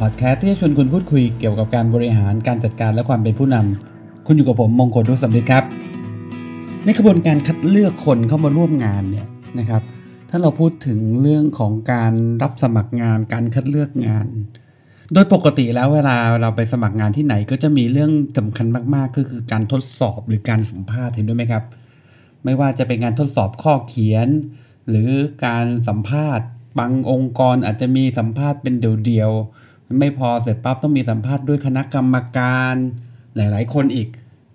พอดแคสต์พอดแคสต์ที่จะชวนคุณพูดคุยเกี่ยวกับการบริหารการจัดการและความเป็นผู้นำคุณอยู่กับผมมงคลดุสำริดครับ ในกระบวนการคัดเลือกคนเข้ามาร่วมงานเนี่ยนะครับ ถ้าเราพูดถึงเรื่องของการรับสมัครงานการคัดเลือกงาน โดยปกติแล้วเวลาเราไปสมัครงานที่ไหนก็จะมีเรื่องสำคัญมากๆ ก็คือการทดสอบหรือการสัมภาษณ์เห็นด้วยไหมครับ ไม่ว่าจะเป็นการทดสอบข้อเขียน หรือการสัมภาษณ์ บางองค์กรอาจจะมีสัมภาษณ์เป็นเดี่ยวๆ ไม่พอเสร็จปั๊บต้องมีสัมภาษณ์ด้วยคณะกรรมการหลาย ๆ คนอีก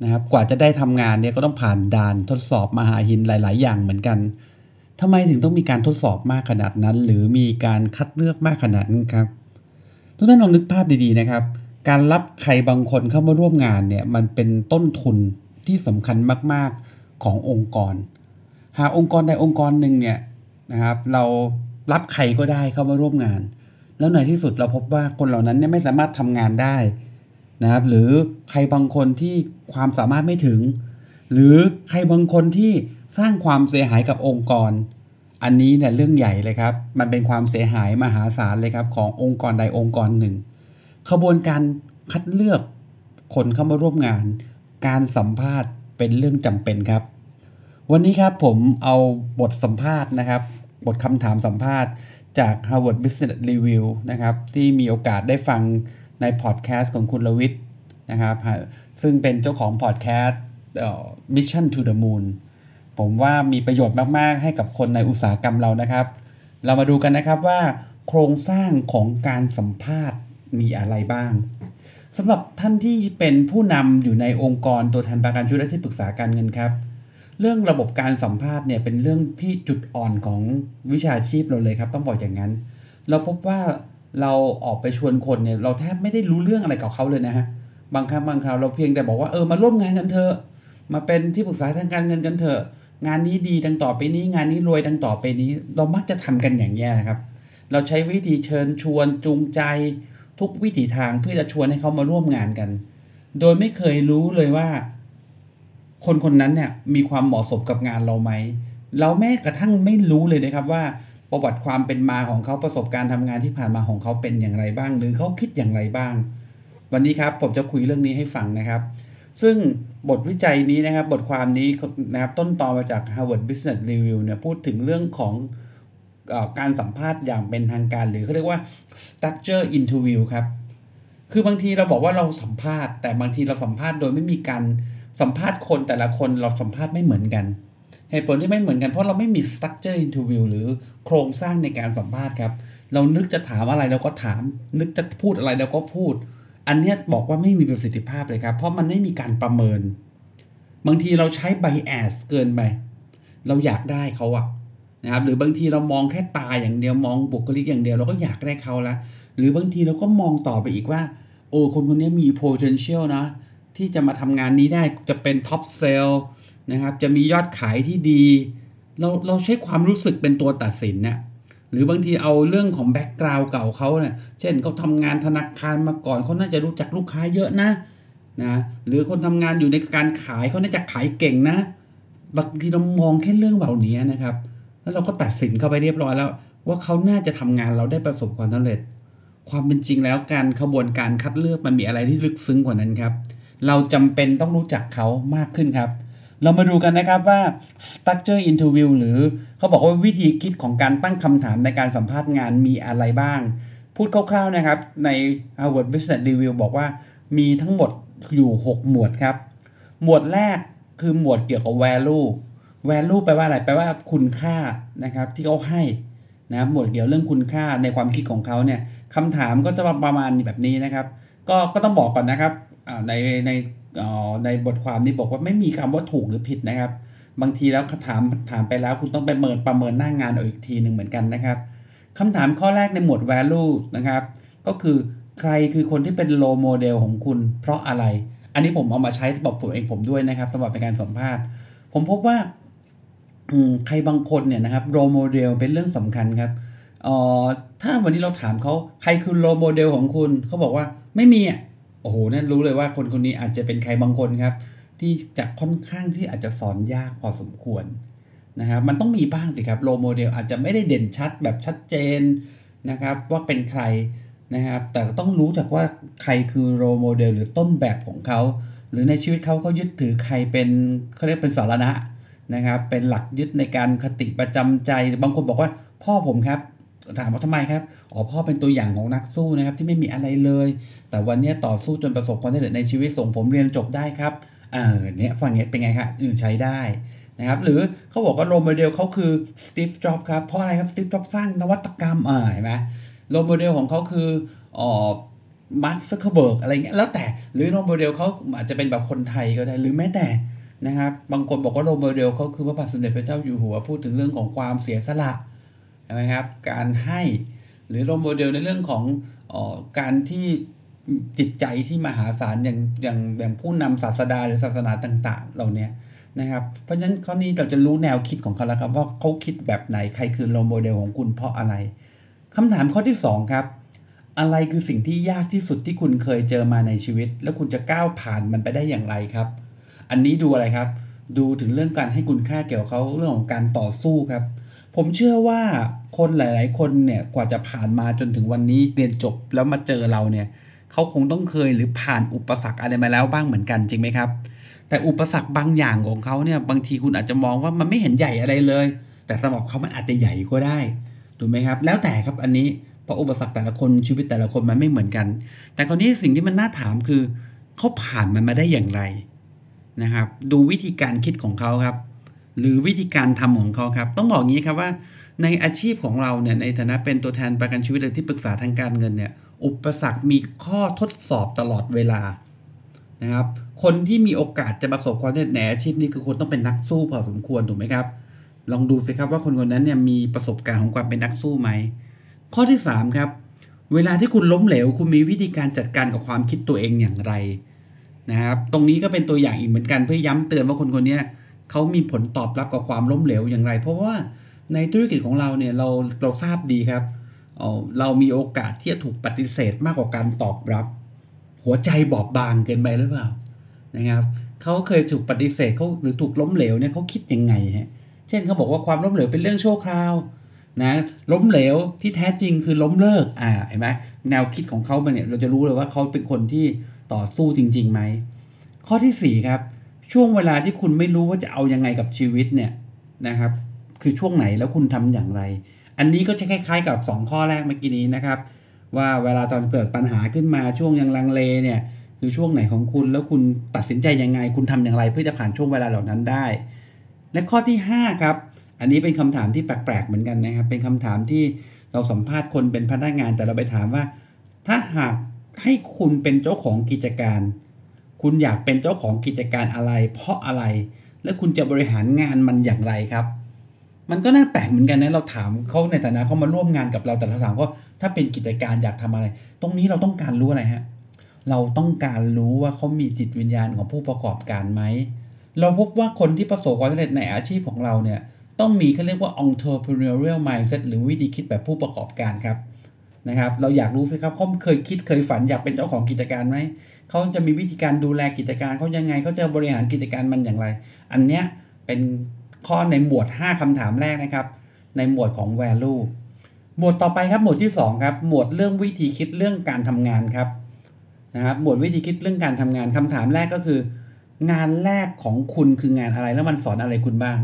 นะครับกว่าจะได้ทำงานเนี่ยก็ต้องผ่านด่านทดสอบมหาหินหลาย ๆ อย่างเหมือนกันทำไมถึงต้องมีการทดสอบมากขนาดนั้น หรือมีการคัดเลือกมากขนาดนั้นครับทุกท่านลองนึกภาพดี ๆ นะครับ การรับใครบางคนเข้ามาร่วมงานเนี่ยมันเป็นต้นทุนที่สำคัญมาก ๆ ขององค์กร หากองค์กรใดองค์กรหนึ่งเนี่ยนะครับเรารับใครก็ได้เข้ามาร่วมงาน แล้วในที่สุดเราพบว่าคนเหล่านั้นเนี่ยไม่สามารถทำงานได้นะครับหรือใครบางคนที่ความสามารถไม่ถึง หรือใครบางคนที่สร้างความเสียหายกับองค์กร อันนี้เนี่ยเรื่องใหญ่เลยครับ มันเป็นความเสียหายมหาศาลเลยครับขององค์กรใดองค์กรหนึ่ง ขบวนการคัดเลือกคนเข้ามาร่วมงาน การสัมภาษณ์เป็นเรื่องจำเป็นครับ วันนี้ครับผมเอาบทสัมภาษณ์นะครับ บทคำถามสัมภาษณ์ จาก Harvard Business Review นะครับที่มีโอกาสได้ฟังในพอดแคสต์ของคุณลวิทนะครับซึ่งเป็นเจ้าของพอดแคสต์ Mission to the Moon ผมว่ามีประโยชน์มาก ๆ ให้กับคนในอุตสาหกรรมเรานะครับ เรามาดูกันนะครับว่าโครงสร้างของการสัมภาษณ์มีอะไรบ้างสำหรับท่านที่เป็นผู้นำอยู่ในองค์กรตัวแทนประกันชีวิตและที่ปรึกษาการเงินครับ เรื่องระบบการสัมภาษณ์เนี่ยเป็นเรื่องที่จุดอ่อนของวิชาชีพเราเลยครับ ต้องบอกอย่างนั้น เราพบว่าเราออกไปชวนคนเนี่ยเราแทบไม่ได้รู้เรื่องอะไรกับเขาเลยนะฮะบางครั้งบางคราวเราเพียงแต่บอกว่าเออมาร่วมงานกันเถอะมาเป็นที่ปรึกษาทางการเงินกันเถอะงานนี้ดีดังต่อไปนี้ งานนี้รวยดังต่อไปนี้ เรามักจะทำกันอย่างนี้ครับ เราใช้วิธีเชิญชวนจูงใจ ทุกวิถีทางเพื่อจะชวนให้เขามาร่วมงานกัน โดยไม่เคยรู้เลยว่า คนคนนั้นเนี่ยมีความเหมาะสมกับงานเราไหม เราแม้กระทั่งไม่รู้เลยนะครับว่าประวัติความเป็นมาของเขาประสบการณ์ทำงานที่ผ่านมาของเขาเป็นอย่างไรบ้าง หรือเขาคิดอย่างไรบ้าง วันนี้ครับผมจะคุยเรื่องนี้ให้ฟังนะครับ ซึ่งบทวิจัยนี้นะครับ บทความนี้นะครับต้นตอมาจาก Harvard Business Review เนี่ยพูดถึงเรื่องของอการสัมภาษณ์อย่างเป็นทางการ หรือเขาเรียกว่า structure interview ครับ คือบางทีเราบอกว่าเราสัมภาษณ์ แต่บางทีเราสัมภาษณ์โดยไม่มีการ สัมภาษณ์คนแต่ละคนเราสัมภาษณ์ไม่เหมือนกัน เหตุผลที่ไม่เหมือนกันเพราะเราไม่มี structure interview หรือโครงสร้างในการสัมภาษณ์ครับ เรานึกจะถามอะไรเราก็ถาม นึกจะพูดอะไรเราก็พูด อันนี้บอกว่าไม่มีประสิทธิภาพเลยครับ เพราะมันไม่มีการประเมิน บางทีเราใช้ bias เกินไป เราอยากได้เขาอะนะครับหรือบางทีเรามองแค่ตาอย่างเดียวมองบุคลิกอย่างเดียวเราก็อยากได้เขาละหรือบางทีเราก็มองต่อไปอีกว่า โอ้คนคนนี้มี potential นะ ที่จะมาทำงานนี้ได้จะเป็น top sell นะครับจะมียอดขายที่ดี เราเราใช้ความรู้สึกเป็นตัวตัดสินเนี่ยหรือบางทีเอาเรื่องของ background เก่าเขาเนี่ยเช่นเขาทำงานธนาคารมาก่อนเขาน่าจะรู้จักลูกค้าเยอะนะนะหรือคนทำงานอยู่ในการขายเขาน่าจะขายเก่งนะบางทีเรามองแค่เรื่องเหล่านี้นะครับ แล้วเราก็ตัดสินเข้าไปเรียบร้อยแล้ว ว่าเขาน่าจะทำงานเราได้ประสบความสำเร็จ ความเป็นจริงแล้วการขบวนการคัดเลือกมันมีอะไรที่ลึกซึ้งกว่านั้นครับ เราจำเป็นต้องรู้จักเขามากขึ้นครับ เรามาดูกันนะครับว่า structure interview หรือเขาบอกว่าวิธีคิดของการตั้งคำถามในการสัมภาษณ์งานมีอะไรบ้าง พูดคร่าวๆนะครับ ใน Harvard Business Review บอกว่ามีทั้งหมดอยู่ 6 หมวดครับ หมวดแรกคือหมวดเกี่ยวกับ value value แปลว่าอะไร แปลว่าคุณค่านะครับที่เขาให้นะหมวดเกี่ยวเรื่องคุณค่าในความคิดของเขาเนี่ยคำถามก็จะประมาณแบบนี้นะครับ ก็ก็ต้องบอกก่อนนะครับ ในในในบทความนี้บอกว่าไม่มีคำว่าถูกหรือผิดนะครับ บางทีแล้วถามถามไปแล้วคุณต้องไปเมินประเมินหน้างงานเอาอีกทีหนึ่งเหมือนกันนะครับคำถามข้อแรกในหมวด value นะครับ ก็คือใครคือคนที่เป็น role model ของคุณ เพราะอะไร อันนี้ผมเอามาใช้สำหรับผมเองผมด้วยนะครับสำหรับในการสัมภาษณ์ ผมพบว่าใครบางคนเนี่ยนะครับ role model เป็นเรื่องสำคัญครับออถ้าวันนี้เราถามเขาใครคือ role model ของคุณเขาบอกว่าไม่มีอะ โอ้โหนั่นรู้เลยว่าคนคนนี้อาจจะเป็นใครบางคนครับ ที่จะค่อนข้างที่อาจจะสอนยากพอสมควรนะครับมันต้องมีบ้างสิครับ role model อาจจะไม่ได้เด่นชัดแบบชัดเจนนะครับว่าเป็นใครนะครับแต่ต้องรู้จักว่าใครคือ role model หรือต้นแบบของเขา หรือในชีวิตเขาเขายึดถือใครเป็นเขาเรียกเป็นสรณะนะครับเป็นหลักยึดในการคติประจำใจ บางคนบอกว่าพ่อผมครับ ถามว่าทำไมครับอ๋อพ่อเป็นตัวอย่างของนักสู้นะครับที่ไม่มีอะไรเลย แต่วันนี้ต่อสู้จนประสบความสำเร็จในชีวิตส่งผมเรียนจบได้ครับเออเนี่ยฟังเงี้ยเป็นไงครับใช้ได้นะครับหรือเขาบอกว่า role model เขาคือ Steve Jobs ครับเพราะอะไรครับ Steve Jobs สร้างนวัตกรรมอ่าเห็นไหม role model ของเขาคืออ๋อ Mark Zuckerberg อะไรเงี้ยแล้วแต่หรือ role model เขาอาจจะเป็นแบบคนไทยก็ได้หรือแม้แต่นะครับบางคนบอกว่า role model เขาคือพระบาทสมเด็จพระเจ้าอยู่หัวพูดถึงเรื่องของความเสียสละ ใช่ไหมครับ การให้หรือ role model ในเรื่องของออการที่จิตใจที่มหาศาลอย่างอย่างอย่างผู้นำศาสดาหรือศาสนาต่าง ๆ เหล่านี้นะครับเพราะฉะนั้นข้อนี้เราจะรู้แนวคิดของเขาแล้วครับว่าเขาคิดแบบไหนใครคือโรโมเดลของคุณเพราะอะไรคำถามข้อที่ 2 ครับ อะไรคือสิ่งที่ยากที่สุดที่คุณเคยเจอมาในชีวิต แล้วคุณจะก้าวผ่านมันไปได้อย่างไรครับ อันนี้ดูอะไรครับ ดูถึงเรื่องการให้คุณค่าเกี่ยวกับเขาเรื่องของการต่อสู้ครับ ผมเชื่อว่าคนหลาย ๆ คนเนี่ยกว่าจะผ่านมาจนถึงวันนี้เรียนจบแล้วมาเจอเราเนี่ยเขาคงต้องเคยหรือผ่านอุปสรรคอะไรมาแล้วบ้างเหมือนกันจริงไหมครับ แต่อุปสรรคบางอย่างของเขาเนี่ยบางทีคุณอาจจะมองว่ามันไม่เห็นใหญ่อะไรเลย แต่สำหรับเขามันอาจจะใหญ่ก็ได้ถูกไหมครับ แล้วแต่ครับอันนี้เพราะอุปสรรคแต่ละคนชีวิตแต่ละคนมันไม่เหมือนกัน แต่คราวนี้สิ่งที่มันน่าถามคือเขาผ่านมันมาได้อย่างไรนะครับ ดูวิธีการคิดของเขาครับ หรือวิธีการทำของเขาครับ ต้องบอกงี้ครับว่า ในอาชีพของเราเนี่ยในฐานะเป็นตัวแทนประกันชีวิตหรือที่ปรึกษาทางการเงินเนี่ยอุปสรรคมีข้อทดสอบตลอดเวลานะครับ คนที่มีโอกาสจะประสบความสำเร็จในอาชีพนี้คือคนต้องเป็นนักสู้พอสมควรถูกไหมครับ ลองดูสิครับว่าคนคนนั้นเนี่ยมีประสบการณ์ของความเป็นนักสู้ไหมข้อที่ 3 ครับ เวลาที่คุณล้มเหลว คุณมีวิธีการจัดการกับความคิดตัวเองอย่างไรนะครับ ตรงนี้ก็เป็นตัวอย่างอีกเหมือนกันเพื่อย้ำเตือนว่าคนคนนี้ เขามีผลตอบรับกับความล้มเหลวอย่างไร เพราะว่าในธุรกิจของเราเนี่ยเราเราทราบดีครับเรามีโอกาสที่จะถูกปฏิเสธมากกว่าการตอบรับ หัวใจบอบบางเกินไปหรือเปล่านะครับเขาเคยถูกปฏิเสธเขาหรือถูกล้มเหลวเนี่ยเขาคิดยังไงฮะเช่นเขาบอกว่าความล้มเหลวเป็นเรื่องชั่วคราวนะล้มเหลวที่แท้จริงคือล้มเลิกอ่าเห็นไหมแนวคิดของเขาเนี่ยเราจะรู้เลยว่าเขาเป็นคนที่ต่อสู้จริงๆไหมข้อที่4ครับ ช่วงเวลาที่คุณไม่รู้ว่าจะเอายังไงกับชีวิตเนี่ยนะครับ คือช่วงไหนแล้วคุณทำอย่างไร อันนี้ก็จะคล้ายๆกับ 2 ข้อแรกเมื่อกี้นี้นะครับ ว่าเวลาตอนเกิดปัญหาขึ้นมาช่วงยังลังเลเนี่ยคือช่วงไหนของคุณแล้วคุณตัดสินใจยังไง คุณทำอย่างไร เพื่อจะผ่านช่วงเวลาเหล่านั้นได้ และข้อที่ 5 ครับ อันนี้เป็นคำถามที่แปลกๆเหมือนกันนะครับ เป็นคำถามที่เราสัมภาษณ์คนเป็นพนักงานแต่เราไปถามว่า ถ้าหากให้คุณเป็นเจ้าของกิจการ คุณอยากเป็นเจ้าของกิจการอะไร เพราะอะไร และคุณจะบริหารงานมันอย่างไรครับ มันก็น่าแปลกเหมือนกันนะเราถามเขาในฐานะเขามาร่วมงานกับเราแต่เราถามเขาถ้าเป็นกิจการอยากทำอะไร ตรงนี้เราต้องการรู้อะไรฮะเราต้องการรู้ว่าเขามีจิตวิญญาณของผู้ประกอบการไหมเราพบว่าคนที่ประสบความสำเร็จในอาชีพของเราเนี่ยต้องมีเขาเรียกว่า entrepreneurial mindset หรือวิธีคิดแบบผู้ประกอบการครับ นะครับ เราอยากรู้สิครับเขาเคยคิดเคยฝันอยากเป็นเจ้าของกิจการไหมเขาจะมีวิธีการดูแลกิจการเขายังไงเขาจะบริหารกิจการมันอย่างไร อันเนี้ยเป็นข้อในหมวด 5คำถามแรกนะครับ ในหมวดของ value หมวดต่อไปครับหมวดที่ 2 ครับ หมวดเรื่องวิธีคิดเรื่องการทำงานครับนะครับหมวดวิธีคิดเรื่องการทำงานคำถามแรกก็คือ งานแรกของคุณคืองานอะไรแล้วมันสอนอะไรคุณบ้าง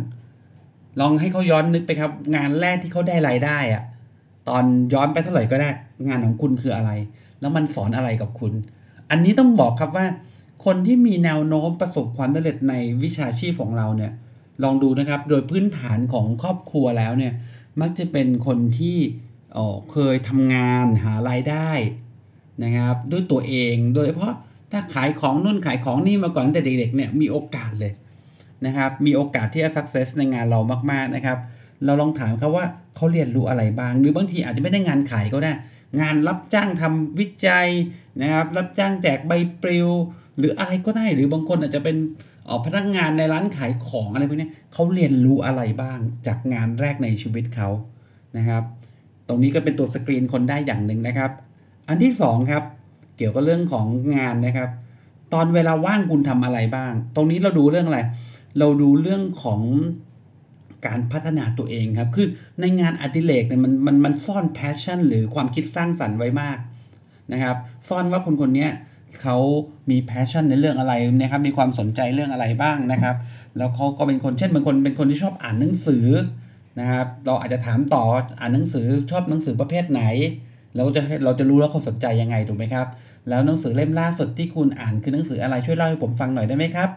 ลองให้เขาย้อนนึกไปครับ งานแรกที่เขาได้รายได้อะ ตอนย้อนไปเท่าไหร่ก็ได้ งานของคุณคืออะไร แล้วมันสอนอะไรกับคุณ อันนี้ต้องบอกครับว่า คนที่มีแนวโน้มประสบความสำเร็จในวิชาชีพของเราเนี่ยลองดูนะครับ โดยพื้นฐานของครอบครัวแล้วเนี่ยมักจะเป็นคนที่เคยทำงานหารายได้นะครับ ด้วยตัวเองโดยเฉพาะถ้าขายของนู่นขายของนี่มาก่อนแต่เด็กๆเนี่ยมีโอกาสเลยนะครับ มีโอกาสที่จะ success ในงานเรามากๆนะครับ เราลองถามเขาว่าเขาเรียนรู้อะไรบ้าง หรือบางทีอาจจะไม่ได้งานขายก็ได้ งานรับจ้างทำวิจัยนะครับ รับจ้างแจกใบปลิว หรืออะไรก็ได้ หรือบางคนอาจจะเป็นพนักงานในร้านขายของอะไรพวกนี้เขาเรียนรู้อะไรบ้างจากงานแรกในชีวิตเขานะครับ ตรงนี้ก็เป็นตัวสกรีนคนได้อย่างหนึ่งนะครับ อันที่2ครับเกี่ยวกับเรื่องของงานนะครับ ตอนเวลาว่างคุณทำอะไรบ้าง ตรงนี้เราดูเรื่องอะไร เราดูเรื่องของ การพัฒนาตัวเองครับ คือในงานอดิเรกเนี่ยมันมันมันซ่อน passion หรือความคิดสร้างสรรค์ไว้มากนะครับ ซ่อนว่าคนคนนี้เขามี passion ในเรื่องอะไรนะครับ มีความสนใจเรื่องอะไรบ้างนะครับ แล้วเขาก็เป็นคนเช่นบางคนเป็นคนที่ชอบอ่านหนังสือนะครับ เราอาจจะถามต่ออ่านหนังสือชอบหนังสือประเภทไหน เราจะเราจะรู้แล้วเขาสนใจยังไงถูกไหมครับ แล้วหนังสือเล่มล่าสุดที่คุณอ่านคือหนังสืออะไรช่วยเล่าให้ผมฟังหน่อยได้ไหมครับ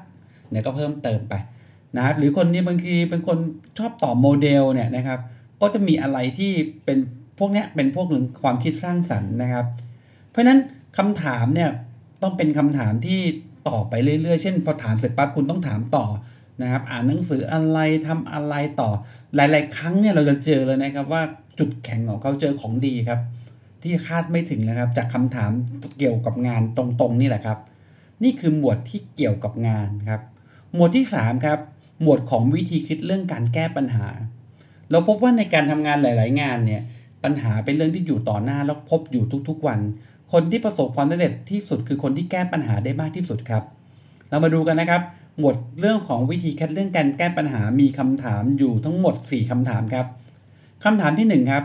เนี่ยก็เพิ่มเติมไป นะครับหรือคนนี้บางทีเป็นคนชอบต่อโมเดลเนี่ยนะครับ ก็จะมีอะไรที่เป็นพวกนี้เป็นพวกหนึ่งความคิดสร้างสรรค์นะครับ เพราะฉะนั้นคำถามเนี่ยต้องเป็นคำถามที่ต่อไปเรื่อยๆ เช่นพอถามเสร็จปั๊บคุณต้องถามต่อนะครับ อ่านหนังสืออะไรทำอะไรต่อ หลายๆ ครั้งเนี่ยเราจะเจอเลยนะครับว่าจุดแข็งของเขาเจอของดีครับ ที่คาดไม่ถึงนะครับ จากคำถามเกี่ยวกับงานตรงๆนี่แหละครับ นี่คือหมวดที่เกี่ยวกับงานครับ หมวดที่3ครับ หมวดของวิธีคิดเรื่องการแก้ปัญหา เราพบว่าในการทำงานหลาย ๆ งานเนี่ยปัญหาเป็นเรื่องที่อยู่ต่อหน้าแล้วพบอยู่ทุก ๆ วัน คนที่ประสบความสำเร็จที่สุดคือคนที่แก้ปัญหาได้มากที่สุดครับ เรามาดูกันนะครับ หมวดเรื่องของวิธีคิดเรื่องการแก้ปัญหามีคำถามอยู่ทั้งหมด 4คำถามครับคำถามที่ 1 ครับ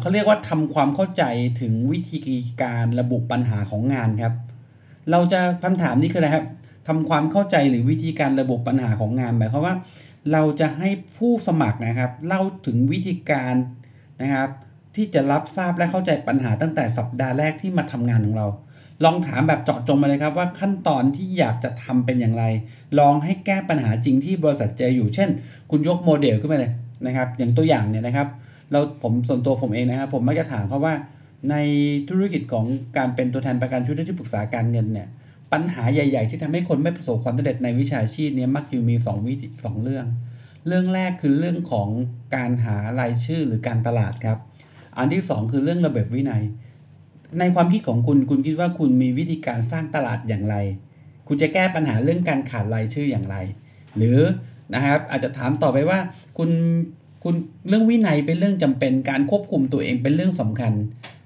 เขาเรียกว่าทำความเข้าใจถึงวิธีการระบุปัญหาของงานครับ เราจะคำถามนี้คืออะไรครับ ทำความเข้าใจหรือวิธีการระบบปัญหาของงานหมายความว่า เราจะให้ผู้สมัครนะครับเล่าถึงวิธีการนะครับ ที่จะรับทราบและเข้าใจปัญหาตั้งแต่สัปดาห์แรกที่มาทำงานของเรา ลองถามแบบเจาะจงมาเลยครับว่าขั้นตอนที่อยากจะทำเป็นอย่างไร ลองให้แก้ปัญหาจริงที่บริษัทเจออยู่ เช่น คุณยกโมเดลขึ้นมาเลยนะครับ อย่างตัวอย่างเนี่ยนะครับ เราผมส่วนตัวผมเองนะครับ ผมมักจะถามเขาว่าในธุรกิจของการเป็นตัวแทนประกันชุดที่ปรึกษาการเงินเนี่ย ปัญหาใหญ่ ๆ ที่ทำให้คนไม่ประสบความสำเร็จในวิชาชีพนี้มักอยู่มี2วิธีสเรื่อง เรื่องแรกคือเรื่องของการหารายชื่อหรือการตลาดครับ อันที่ 2 คือเรื่องระเบียบวินัย ในความคิดของคุณคุณคิดว่าคุณมีวิธีการสร้างตลาดอย่างไร คุณจะแก้ปัญหาเรื่องการขาดรายชื่ออย่างไร หรือนะครับอาจจะถามต่อไปว่าคุณคุณเรื่องวินัยเป็นเรื่องจำเป็นการควบคุมตัวเองเป็นเรื่องสำคัญ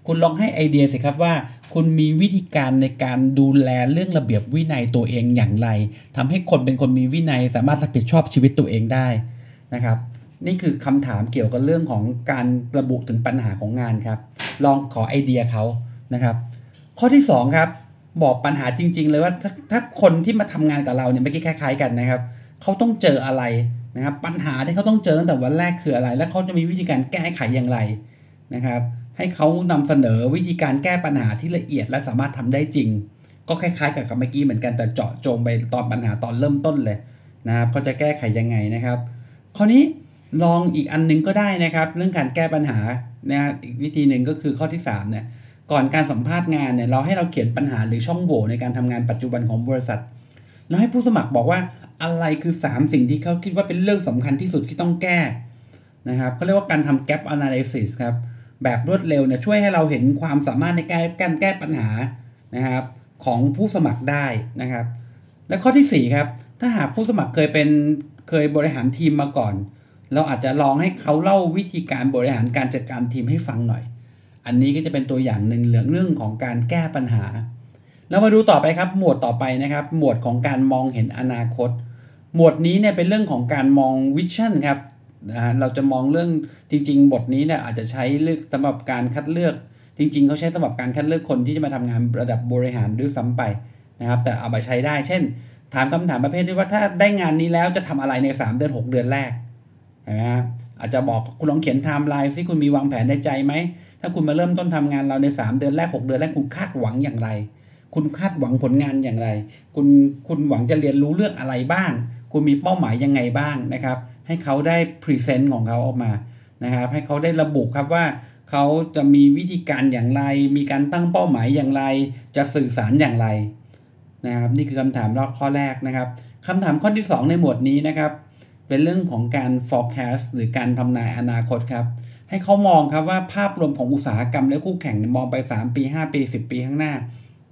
คุณลองให้ไอเดียสิครับว่า คุณมีวิธีการในการดูแลเรื่องระเบียบวินัยตัวเองอย่างไรทำให้คนเป็นคนมีวินัย สามารถรับผิดชอบชีวิตตัวเองได้นะครับ นี่คือคำถามเกี่ยวกับเรื่องของการระบุถึงปัญหาของงานครับ ลองขอไอเดียเขานะครับ ข้อที่ 2 ครับ บอกปัญหาจริง ๆ เลยว่าถ้าถ้าคนที่มาทำงานกับเราเนี่ยเมื่อกี้คล้ายๆกันนะครับเขาต้องเจออะไรนะครับ ปัญหาที่เขาต้องเจอตั้งแต่วันแรกคืออะไร และเขาจะมีวิธีการแก้ไขอย่างไรนะครับ ให้เขานำเสนอวิธีการแก้ปัญหาที่ละเอียดและสามารถทำได้จริง ก็คล้ายๆ กับเมื่อกี้เหมือนกันแต่เจาะจงไปตอนปัญหาตอนเริ่มต้นเลยนะครับเขาจะแก้ไขยังไงนะครับ คราวนี้ลองอีกอันนึงก็ได้นะครับ เรื่องการแก้ปัญหานะอีกวิธีหนึ่งก็คือข้อที่3เนี่ยก่อนการสัมภาษณ์งานเนี่ยเราให้เราเขียนปัญหาหรือช่องโหว่ในการทำงานปัจจุบันของบริษัทเราให้ผู้สมัครบอกว่าอะไรคือ 3 สิ่งที่เขาคิดว่าเป็นเรื่องสำคัญที่สุดที่ต้องแก้นะครับเขาเรียกว่าการทำ gap analysis ครับ แบบรวดเร็วเนี่ยช่วยให้เราเห็นความสามารถในการการแก้ปัญหานะครับของผู้สมัครได้นะครับ และข้อที่ 4 ครับ ถ้าหากผู้สมัครเคยเป็นเคยบริหารทีมมาก่อน เราอาจจะลองให้เขาเล่าวิธีการบริหารการจัดการทีมให้ฟังหน่อย อันนี้ก็จะเป็นตัวอย่างหนึ่งเรื่องเรื่องของการแก้ปัญหาเรามาดูต่อไปครับ หมวดต่อไปนะครับ หมวดของการมองเห็นอนาคต หมวดนี้เนี่ยเป็นเรื่องของการมองวิชั่นครับ นะฮะเราจะมองเรื่องจริง ๆ บทนี้เนี่ยอาจจะใช้เลือกสำหรับการคัดเลือก จริง ๆเขาใช้สำหรับการคัดเลือกคนที่จะมาทำงานระดับบริหารด้วยซ้ำไปนะครับ แต่เอามาใช้ได้ เช่น ถามคำถามประเภทที่ว่าถ้าได้งานนี้แล้วจะทำอะไรใน 3 เดือน 6 เดือนแรกนะฮะอาจจะบอกคุณลองเขียนไทม์ไลน์ที่คุณมีวางแผนในใจไหมถ้าคุณมาเริ่มต้นทำงานเราใน 3 เดือนแรก 6 เดือนแรกคุณคาดหวังอย่างไร คุณคาดหวังผลงานอย่างไร คุณคุณหวังจะเรียนรู้เรื่องอะไรบ้าง คุณมีเป้าหมายยังไงบ้างนะครับ ให้เขาได้present ของเขาออกมานะครับให้เขาได้ระบุครับว่าเขาจะมีวิธีการอย่างไร มีการตั้งเป้าหมายอย่างไร จะสื่อสารอย่างไรนะครับนี่คือคำถามรอบข้อแรกนะครับคำถามข้อที่ 2 ในหมวดนี้นะครับ เป็นเรื่องของการ forecast หรือการทำนายอนาคตครับ ให้เขามองครับว่าภาพรวมของอุตสาหกรรมและคู่แข่งมองไป 3 ปี 5 ปี 10 ปีข้างหน้า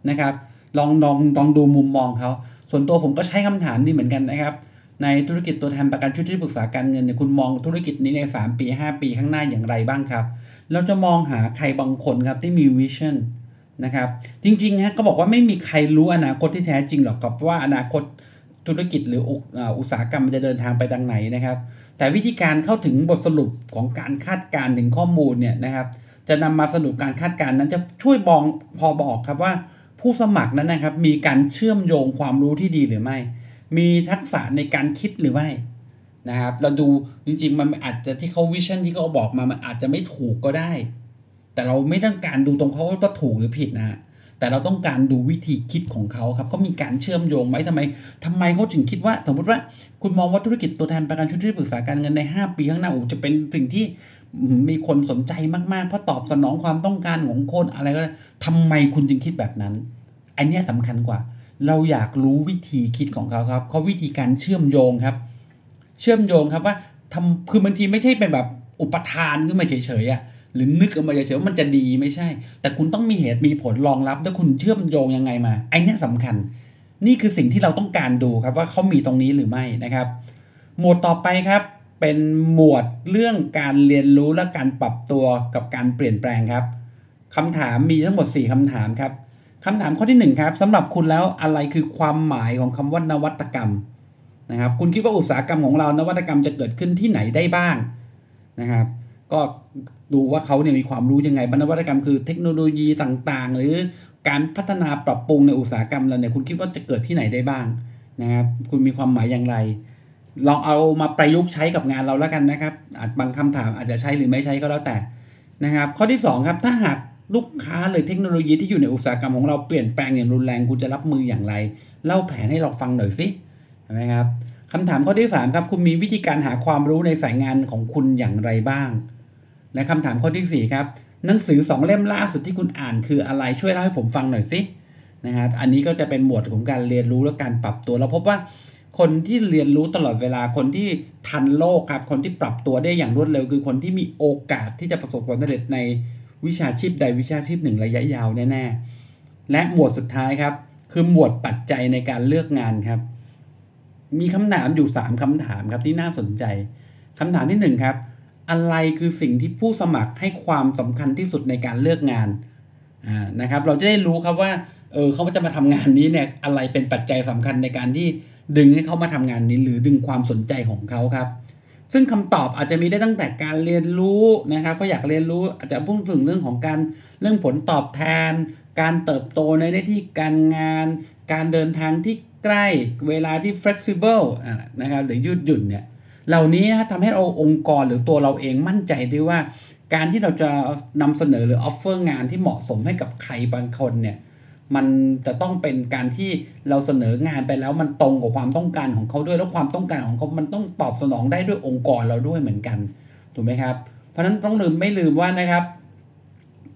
นะครับ ลองลองลองดูมุมมองเขาส่วนตัวผมก็ใช้คำถามนี้เหมือนกันนะครับ ในธุรกิจตัวแทนประกันชุดที่ปรึกษาการเงินเนี่ยคุณมองธุรกิจนี้ใน 3 ปี 5 ปีข้างหน้าอย่างไรบ้างครับ เราจะมองหาใครบางคนครับที่มีวิชั่นนะครับ จริงๆฮะก็บอกว่าไม่มีใครรู้อนาคตที่แท้จริงหรอกครับว่าอนาคตธุรกิจหรืออุตสาหกรรมมันจะเดินทางไปดังไหนนะครับ แต่วิธีการเข้าถึงบทสรุปของการคาดการณ์ถึงข้อมูลเนี่ยนะครับ จะนำมาสรุปการคาดการณ์นั้นจะช่วยบองพอบอกครับว่าผู้สมัครนั้นนะครับ มีการเชื่อมโยงความรู้ที่ดีหรือไม่ มีทักษะในการคิดหรือไม่นะครับ เราดูจริงๆมันอาจจะที่เขาวิชั่นที่เขาบอกมามันอาจจะไม่ถูกก็ได้ แต่เราไม่ต้องการดูตรงเขาว่าถูกหรือผิดนะแต่เราต้องการดูวิธีคิดของเขาครับเขามีการเชื่อมโยงไหมทำไมทำไมเขาถึงคิดว่า สมมติว่า คุณมองว่าธุรกิจตัวแทนประกันชุดที่ปรึกษาการเงินใน 5 ปีข้างหน้าโอ้จะเป็นสิ่งที่มีคนสนใจมากๆ เพราะตอบสนองความต้องการของคนอะไรก็ทำไมคุณจึงคิดแบบนั้น อันนี้สำคัญกว่า เราอยากรู้วิธีคิดของเขาครับเขาวิธีการเชื่อมโยงครับ เชื่อมโยงครับว่าทำคือบางทีไม่ใช่เป็นแบบอุปทานขึ้นมาเฉยๆอะหรือนึกออกมาเฉยๆว่ามันจะดีไม่ใช่ แต่คุณต้องมีเหตุมีผลรองรับแล้วคุณเชื่อมโยงยังไงมาไอ้นี่สำคัญ นี่คือสิ่งที่เราต้องการดูครับว่าเขามีตรงนี้หรือไม่นะครับ หมวดต่อไปครับเป็นหมวดเรื่องการเรียนรู้และการปรับตัวกับการเปลี่ยนแปลงครับคำถามมีทั้งหมด 4คำถามครับ คำถามข้อที่ 1 ครับสำหรับคุณแล้วอะไรคือความหมายของคำว่านวัตกรรมนะครับ คุณคิดว่าอุตสาหกรรมของเรานวัตกรรมจะเกิดขึ้นที่ไหนได้บ้างนะครับ ก็ดูว่าเขาเนี่ยมีความรู้ยังไงบรรณวัตกรรมคือเทคโนโลยีต่างๆ หรือการพัฒนาปรับปรุงในอุตสาหกรรมเราเนี่ยคุณคิดว่าจะเกิดที่ไหนได้บ้างนะครับ คุณมีความหมายอย่างไรลองเอามาประยุกต์ใช้กับงานเราแล้วกันนะครับอาจบางคำถามอาจจะใช้หรือไม่ใช้ก็แล้วแต่นะครับ ข้อที่ 2 ครับถ้าหาก ลูกค้าหรือเทคโนโลยีที่อยู่ในอุตสาหกรรมของเราเปลี่ยนแปลงอย่างรุนแรงคุณจะรับมืออย่างไร เล่าแผนให้เราฟังหน่อยสิใช่ไหมครับคำถามข้อที่ 3 ครับ คุณมีวิธีการหาความรู้ในสายงานของคุณอย่างไรบ้าง และคำถามข้อที่ 4 ครับ หนังสือ 2 เล่มล่าสุดที่คุณอ่านคืออะไรช่วยเล่าให้ผมฟังหน่อยสินะครับอันนี้ก็จะเป็นหมวดของการเรียนรู้และการปรับตัวเราพบว่าคนที่เรียนรู้ตลอดเวลาคนที่ทันโลกครับ คนที่ปรับตัวได้อย่างรวดเร็ว คือคนที่มีโอกาสที่จะประสบความสำเร็จใน วิชาชีพใดวิชาชีพหนึ่งระยะยาวแน่ๆ และหมวดสุดท้ายครับ คือหมวดปัจจัยในการเลือกงานครับ มีคำถามอยู่ 3คำถามครับที่น่าสนใจคำถามที่ 1 ครับ อะไรคือสิ่งที่ผู้สมัครให้ความสำคัญที่สุดในการเลือกงานนะครับ เราจะได้รู้ครับว่าเออเขาจะมาทำงานนี้เนี่ยอะไรเป็นปัจจัยสำคัญในการที่ดึงให้เขามาทำงานนี้ หรือดึงความสนใจของเขาครับ ซึ่งคำตอบอาจจะมีได้ตั้งแต่การเรียนรู้นะครับก็อยากเรียนรู้อาจจะพูดถึงเรื่องของการเรื่องผลตอบแทน การเติบโตในหน้าที่การงาน การเดินทางที่ใกล้เวลาที่ flexible นะครับหรือยืดหยุ่นเนี่ยเหล่านี้นะทำให้เราองค์กรหรือตัวเราเองมั่นใจได้ว่า การที่เราจะนำเสนอหรือ offer งานที่เหมาะสมให้กับใครบางคนเนี่ย มันจะต้องเป็นการที่เราเสนองานไปแล้วมันตรงกับความต้องการของเขาด้วยแล้วความต้องการของเขามันต้องตอบสนองได้ด้วยองค์กรเราด้วยเหมือนกันถูกไหมครับ เพราะฉะนั้นต้องลืมไม่ลืมว่านะครับ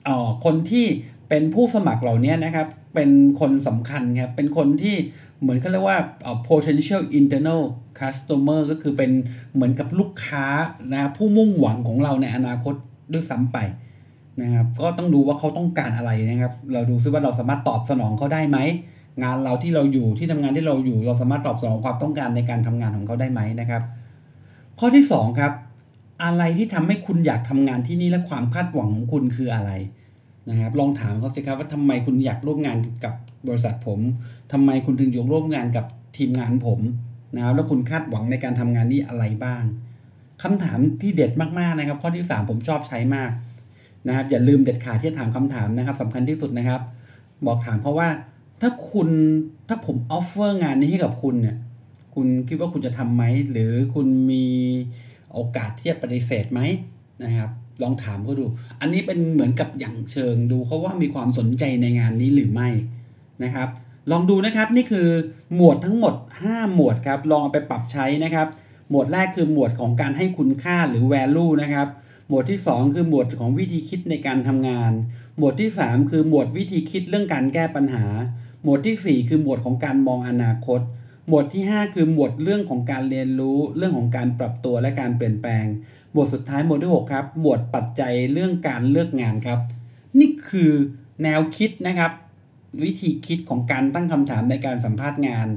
อ๋อคนที่เป็นผู้สมัครเหล่านี้นะครับเป็นคนสำคัญครับเป็นคนที่เหมือนเขาเรียกว่า potential internal customer ก็คือเป็นเหมือนกับลูกค้านะผู้มุ่งหวังของเราในอนาคตด้วยซ้ำไป นะครับก็ต้องดูว่าเขาต้องการอะไรนะครับ เราดูซิว่าเราสามารถตอบสนองเขาได้ไหมงานเราที่เราอยู่ที่ทำงานที่เราอยู่เราสามารถตอบสนองความต้องการในการทำงานของเขาได้ไหมนะครับ ข้อที่ 2 ครับ อะไรที่ทำให้คุณอยากทำงานที่นี่และความคาดหวังของคุณคืออะไรนะครับ ลองถามเขาสิครับว่าทำไมคุณอยากร่วมงานกับบริษัทผมทำไมคุณถึงอยากร่วมงานกับทีมงานผมนะครับแล้วคุณคาดหวังในการทำงานนี้อะไรบ้างคำถามที่เด็ดมากๆนะครับ ข้อที่ 3 ผมชอบใช้มาก นะครับอย่าลืมเด็ดขาดที่จะถามคำถามนะครับสำคัญที่สุดนะครับ บอกถามเพราะว่าถ้าคุณถ้าผมออฟเฟอร์งานนี้ให้กับคุณเนี่ยคุณคิดว่าคุณจะทำไหม หรือคุณมีโอกาสที่จะปฏิเสธไหมนะครับ ลองถามเขาดู อันนี้เป็นเหมือนกับอย่างเชิงดูเขาว่ามีความสนใจในงานนี้หรือไม่นะครับ ลองดูนะครับนี่คือหมวดทั้งหมด 5 หมวดครับ ลองเอาไปปรับใช้นะครับ หมวดแรกคือหมวดของการให้คุณค่าหรือ value นะครับ หมวดที่ 2 คือหมวดของวิธีคิดในการทำงาน หมวดที่ 3 คือหมวดวิธีคิดเรื่องการแก้ปัญหา หมวดที่ 4 คือหมวดของการมองอนาคต หมวดที่ 5 คือหมวดเรื่องของการเรียนรู้ เรื่องของการปรับตัวและการเปลี่ยนแปลง หมวดสุดท้ายหมวดที่ 6 ครับ หมวดปัจจัยเรื่องการเลือกงานครับ นี่คือแนวคิดนะครับ วิธีคิดของการตั้งคำถามในการสัมภาษณ์งาน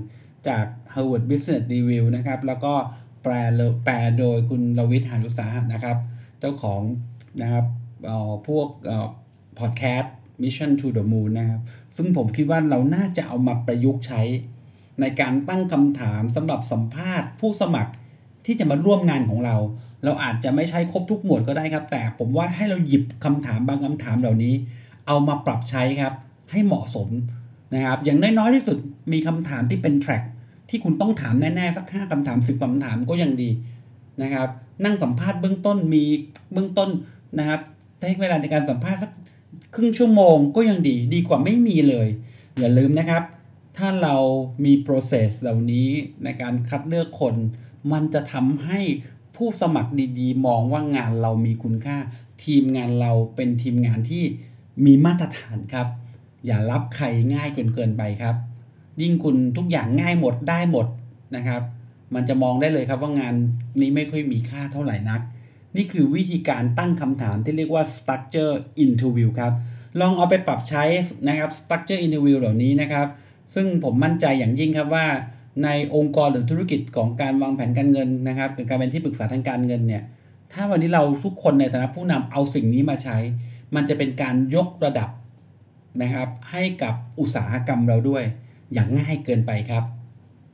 จาก Harvard Business Review นะครับ แล้วก็แปลแปลโดยคุณลวิทย์หานุสาหะนะครับ เจ้าของนะครับพวกพอดแคสต์ Mission to the Moon นะครับ ซึ่งผมคิดว่าเราน่าจะเอามาประยุกต์ใช้ ในการตั้งคำถามสำหรับสัมภาษณ์ผู้สมัครที่จะมาร่วมงานของเรา เราอาจจะไม่ใช้ครบทุกหมวดก็ได้ครับ แต่ผมว่าให้เราหยิบคำถามบางคำถามเหล่านี้ เอามาปรับใช้ครับ ให้เหมาะสมนะครับ อย่างน้อยๆที่สุดมีคำถามที่เป็นแทร็กที่คุณต้องถามแน่ๆสักห้าคำถามสิบคำถามก็ยังดี นะครับ นั่งสัมภาษณ์เบื้องต้นมีเบื้องต้นนะครับใช้เวลาในการสัมภาษณ์สักครึ่งชั่วโมงก็ยังดีดีกว่าไม่มีเลย อย่าลืมนะครับ ถ้าเรามี process เหล่านี้ในการคัดเลือกคน มันจะทำให้ผู้สมัครดีๆ มองว่างานเรามีคุณค่า ทีมงานเราเป็นทีมงานที่มีมาตรฐานครับ อย่ารับใครง่ายเกินเกินไปครับ ยิ่งคุณทุกอย่างง่ายหมดได้หมดนะครับ มันจะมองได้เลยครับว่างานนี้ไม่ค่อยมีค่าเท่าไหร่นัก นี่คือวิธีการตั้งคำถามที่เรียกว่า structure interview ครับ ลองเอาไปปรับใช้นะครับ structure interview เหล่านี้นะครับ ซึ่งผมมั่นใจอย่างยิ่งครับว่า ในองค์กรหรือธุรกิจของการวางแผนการเงินนะครับกับการเป็นที่ปรึกษาทางการเงินเนี่ย ถ้าวันนี้เราทุกคนในฐานะผู้นำเอาสิ่งนี้มาใช้ มันจะเป็นการยกระดับนะครับให้กับอุตสาหกรรมเราด้วยอย่างง่ายเกินไปครับ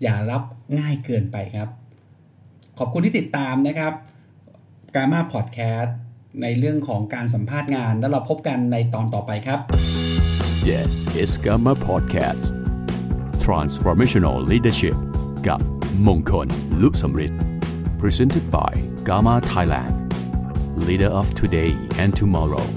อย่ารับง่ายเกินไปครับ ขอบคุณที่ติดตามนะครับกามาพอดแคสต์ในเรื่องของการสัมภาษณ์งาน แล้วเราพบกันในตอนต่อไปครับ Yes is Gamma Podcast Transformational Leadership กับมงคลลุสมฤทธิ์ Presented by Gamma Thailand Leader of Today and Tomorrow